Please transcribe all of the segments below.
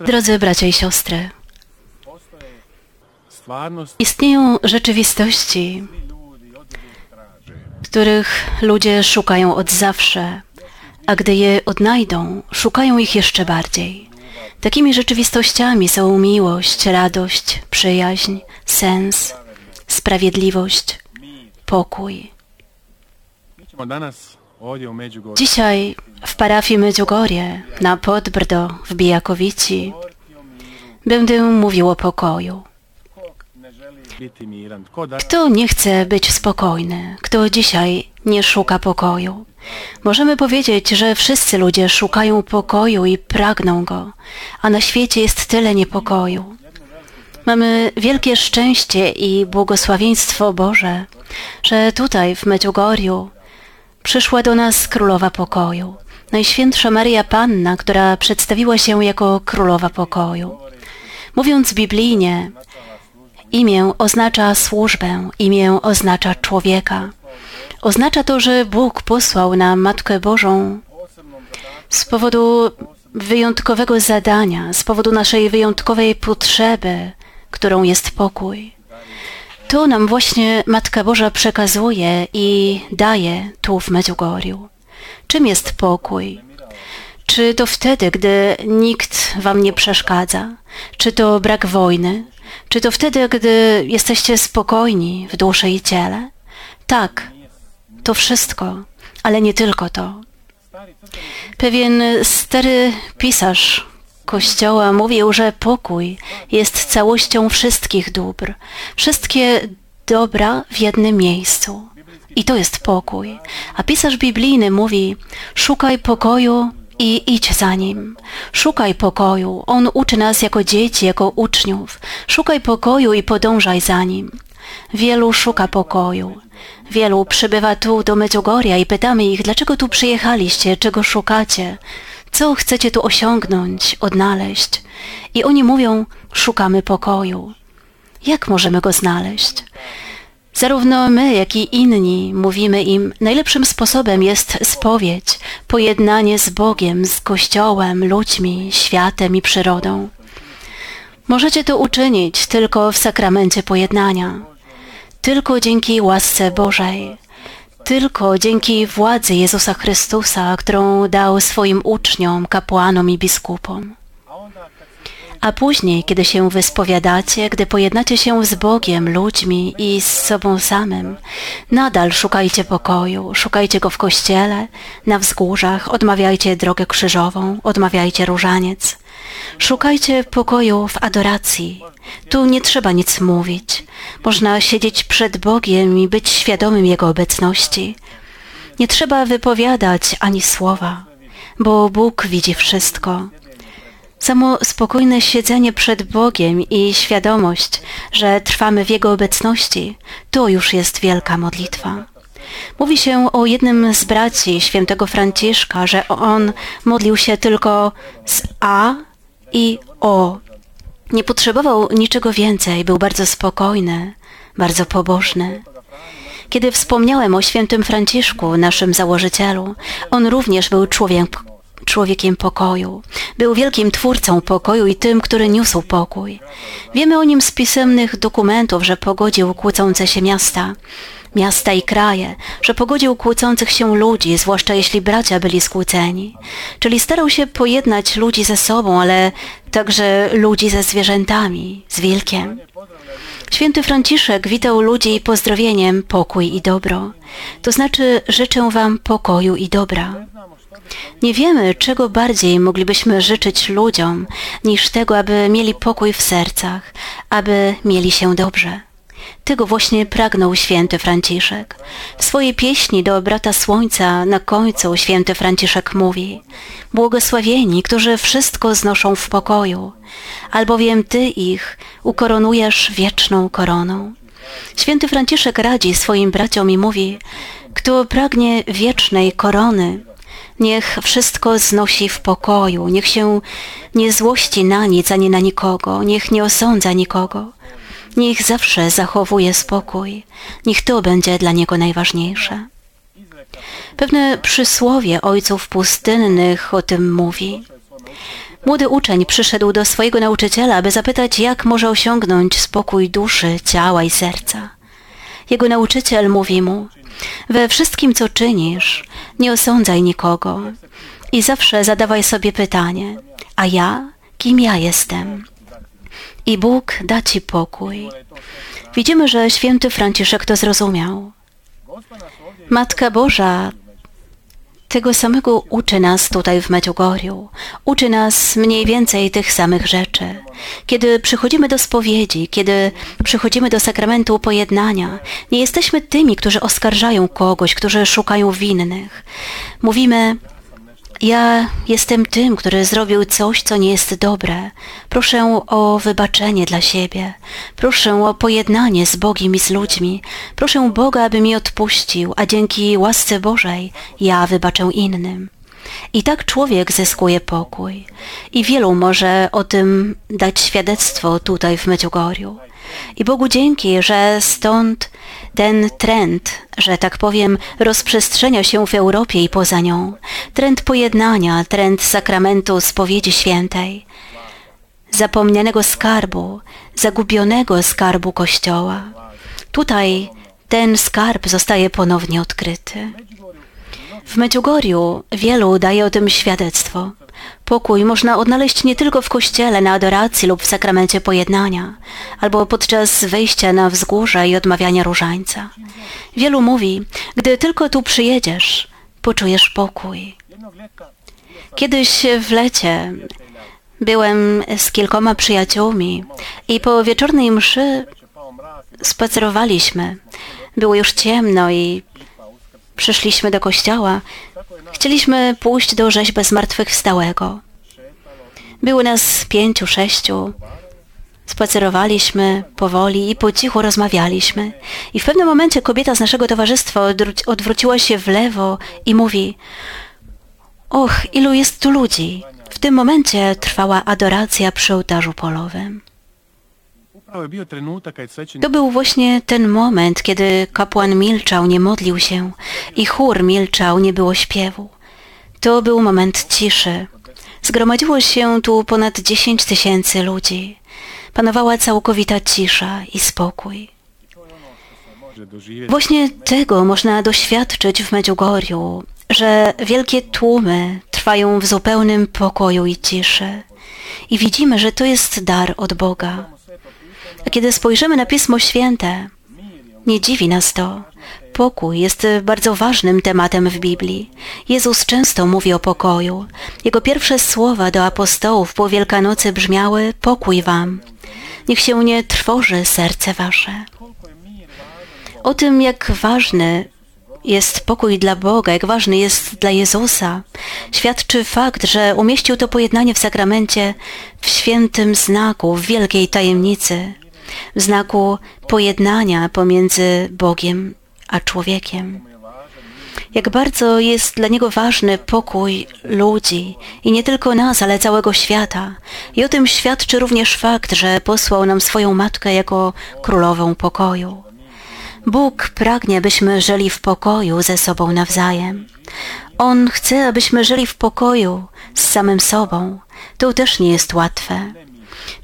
Drodzy bracia i siostry, istnieją rzeczywistości, których ludzie szukają od zawsze, a gdy je odnajdą, szukają ich jeszcze bardziej. Takimi rzeczywistościami są miłość, radość, przyjaźń, sens, sprawiedliwość, pokój. Dzisiaj w parafii Medjugorje na Podbrdo w Bijakowici będę mówił o pokoju. Kto nie chce być spokojny? Kto dzisiaj nie szuka pokoju? Możemy powiedzieć, że wszyscy ludzie szukają pokoju i pragną go, a na świecie jest tyle niepokoju. Mamy wielkie szczęście i błogosławieństwo Boże, że tutaj w Medjugorju przyszła do nas Królowa Pokoju, Najświętsza Maria Panna, która przedstawiła się jako Królowa Pokoju. Mówiąc biblijnie, Imię oznacza służbę, imię oznacza człowieka. Oznacza to, że Bóg posłał nam Matkę Bożą z powodu wyjątkowego zadania, z powodu naszej wyjątkowej potrzeby, którą jest pokój. To nam właśnie Matka Boża przekazuje i daje tu w Medjugorju. Czym jest pokój? Czy to wtedy, gdy nikt wam nie przeszkadza? Czy to brak wojny? Czy to wtedy, gdy jesteście spokojni w duszy i ciele? Tak, to wszystko, ale nie tylko to. Pewien stary pisarz Kościoła mówił, że pokój jest całością wszystkich dóbr, wszystkie dobra w jednym miejscu. I to jest pokój. A pisarz biblijny mówi: Szukaj pokoju i idź za nim. Szukaj pokoju. On uczy nas jako dzieci, jako uczniów. Szukaj pokoju i podążaj za nim. Wielu szuka pokoju. Wielu przybywa tu do Medjugorja i pytamy ich, dlaczego tu przyjechaliście, czego szukacie, co chcecie tu osiągnąć, odnaleźć. I oni mówią, szukamy pokoju. Jak możemy go znaleźć? Zarówno my, jak i inni mówimy im, najlepszym sposobem jest spowiedź, pojednanie z Bogiem, z Kościołem, ludźmi, światem i przyrodą. Możecie to uczynić tylko w sakramencie pojednania, tylko dzięki łasce Bożej, tylko dzięki władzy Jezusa Chrystusa, którą dał swoim uczniom, kapłanom i biskupom. A później, kiedy się wyspowiadacie, gdy pojednacie się z Bogiem, ludźmi i z sobą samym, nadal szukajcie pokoju, szukajcie go w kościele, na wzgórzach, odmawiajcie drogę krzyżową, odmawiajcie różaniec. Szukajcie pokoju w adoracji. Tu nie trzeba nic mówić. Można siedzieć przed Bogiem i być świadomym Jego obecności. Nie trzeba wypowiadać ani słowa, bo Bóg widzi wszystko. Samo spokojne siedzenie przed Bogiem i świadomość, że trwamy w Jego obecności, to już jest wielka modlitwa. Mówi się o jednym z braci świętego Franciszka, że on modlił się tylko z A i O. Nie potrzebował niczego więcej, był bardzo spokojny, bardzo pobożny. Kiedy wspomniałem o świętym Franciszku, naszym założycielu, on również był człowiek, człowiekiem pokoju. Był wielkim twórcą pokoju i tym, który niósł pokój. Wiemy o nim z pisemnych dokumentów, że pogodził kłócące się miasta, miasta i kraje, że pogodził kłócących się ludzi, zwłaszcza jeśli bracia byli skłóceni. Czyli starał się pojednać ludzi ze sobą, ale także ludzi ze zwierzętami, z wilkiem. Święty Franciszek witał ludzi pozdrowieniem pokój i dobro. To znaczy życzę wam pokoju i dobra. Nie wiemy, czego bardziej moglibyśmy życzyć ludziom, niż tego, aby mieli pokój w sercach, aby mieli się dobrze. Tego właśnie pragnął święty Franciszek. W swojej pieśni do brata Słońca na końcu święty Franciszek mówi Błogosławieni, którzy wszystko znoszą w pokoju, albowiem Ty ich ukoronujesz wieczną koroną. Święty Franciszek radzi swoim braciom i mówi Kto pragnie wiecznej korony, Niech wszystko znosi w pokoju, niech się nie złości na nic ani na nikogo, niech nie osądza nikogo. Niech zawsze zachowuje spokój, niech to będzie dla niego najważniejsze. Pewne przysłowie ojców pustynnych o tym mówi. Młody uczeń przyszedł do swojego nauczyciela, aby zapytać, jak może osiągnąć spokój duszy, ciała i serca. Jego nauczyciel mówi mu: We wszystkim, co czynisz, nie osądzaj nikogo i zawsze zadawaj sobie pytanie: A ja? Kim ja jestem? I Bóg da ci pokój. Widzimy, że święty Franciszek to zrozumiał. Matka Boża tego samego uczy nas tutaj w Medjugorju. Uczy nas mniej więcej tych samych rzeczy. Kiedy przychodzimy do spowiedzi, kiedy przychodzimy do sakramentu pojednania, nie jesteśmy tymi, którzy oskarżają kogoś, którzy szukają winnych. Mówimy, ja jestem tym, który zrobił coś, co nie jest dobre. Proszę o wybaczenie dla siebie. Proszę o pojednanie z Bogiem i z ludźmi. Proszę Boga, aby mi odpuścił, a dzięki łasce Bożej ja wybaczę innym. I tak człowiek zyskuje pokój. I wielu może o tym dać świadectwo tutaj w Medjugorju. I Bogu dzięki, że stąd ten trend, że tak powiem, rozprzestrzenia się w Europie i poza nią. Trend pojednania, trend sakramentu spowiedzi świętej. Zapomnianego skarbu, zagubionego skarbu Kościoła. Tutaj ten skarb zostaje ponownie odkryty. W Medjugorju wielu daje o tym świadectwo. Pokój można odnaleźć nie tylko w kościele na adoracji lub w sakramencie pojednania, albo podczas wejścia na wzgórze i odmawiania różańca. Wielu mówi, gdy tylko tu przyjedziesz, poczujesz pokój. Kiedyś w lecie byłem z kilkoma przyjaciółmi i po wieczornej mszy spacerowaliśmy. Było już ciemno i przyszliśmy do kościoła. Chcieliśmy pójść do rzeźby zmartwychwstałego. Było nas pięciu, sześciu. Spacerowaliśmy powoli i po cichu rozmawialiśmy. I w pewnym momencie kobieta z naszego towarzystwa odwróciła się w lewo i mówi Och, ilu jest tu ludzi. W tym momencie trwała adoracja przy ołtarzu polowym. To był właśnie ten moment, kiedy kapłan milczał, nie modlił się i chór milczał, nie było śpiewu. To był moment ciszy. Zgromadziło się tu ponad dziesięć tysięcy ludzi. Panowała całkowita cisza i spokój. Właśnie tego można doświadczyć w Medjugorju, że wielkie tłumy trwają w zupełnym pokoju i ciszy. I widzimy, że to jest dar od Boga. A kiedy spojrzymy na Pismo Święte, nie dziwi nas to. Pokój jest bardzo ważnym tematem w Biblii. Jezus często mówi o pokoju. Jego pierwsze słowa do apostołów po Wielkanocy brzmiały pokój wam. Niech się nie trwoży serce wasze. O tym, jak ważny jest pokój dla Boga, jak ważny jest dla Jezusa, świadczy fakt, że umieścił to pojednanie w sakramencie w świętym znaku, w wielkiej tajemnicy, w znaku pojednania pomiędzy Bogiem a człowiekiem. Jak bardzo jest dla Niego ważny pokój ludzi i nie tylko nas, ale całego świata. I o tym świadczy również fakt, że posłał nam swoją Matkę jako królową pokoju. Bóg pragnie, byśmy żyli w pokoju ze sobą nawzajem. On chce, abyśmy żyli w pokoju z samym sobą. To też nie jest łatwe.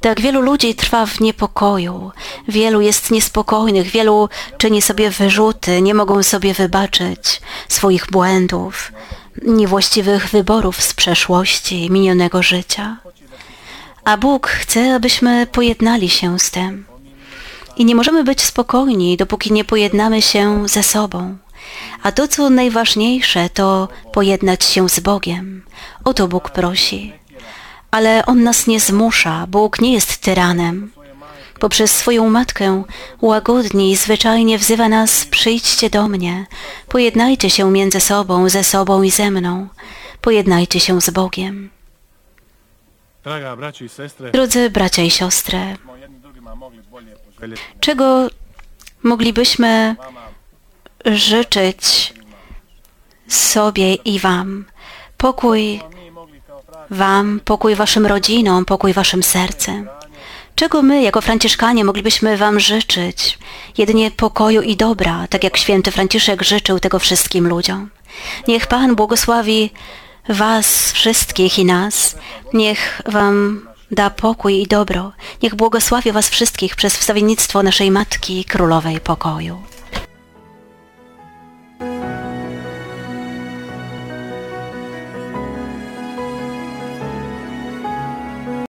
Tak wielu ludzi trwa w niepokoju, wielu jest niespokojnych, wielu czyni sobie wyrzuty, nie mogą sobie wybaczyć swoich błędów, niewłaściwych wyborów z przeszłości, minionego życia. A Bóg chce, abyśmy pojednali się z tym. I nie możemy być spokojni, dopóki nie pojednamy się ze sobą. A to, co najważniejsze, to pojednać się z Bogiem. O to Bóg prosi. Ale On nas nie zmusza, Bóg nie jest tyranem. Poprzez swoją matkę łagodnie i zwyczajnie wzywa nas, przyjdźcie do mnie, pojednajcie się między sobą, ze sobą i ze mną, pojednajcie się z Bogiem. Drodzy bracia i siostry, czego moglibyśmy życzyć sobie i Wam? Pokój Wam, pokój Waszym rodzinom, pokój Waszym sercem. Czego my, jako Franciszkanie, moglibyśmy Wam życzyć? Jedynie pokoju i dobra, tak jak święty Franciszek życzył tego wszystkim ludziom. Niech Pan błogosławi Was wszystkich i nas. Niech Wam da pokój i dobro. Niech błogosławi Was wszystkich przez wstawiennictwo naszej Matki Królowej Pokoju.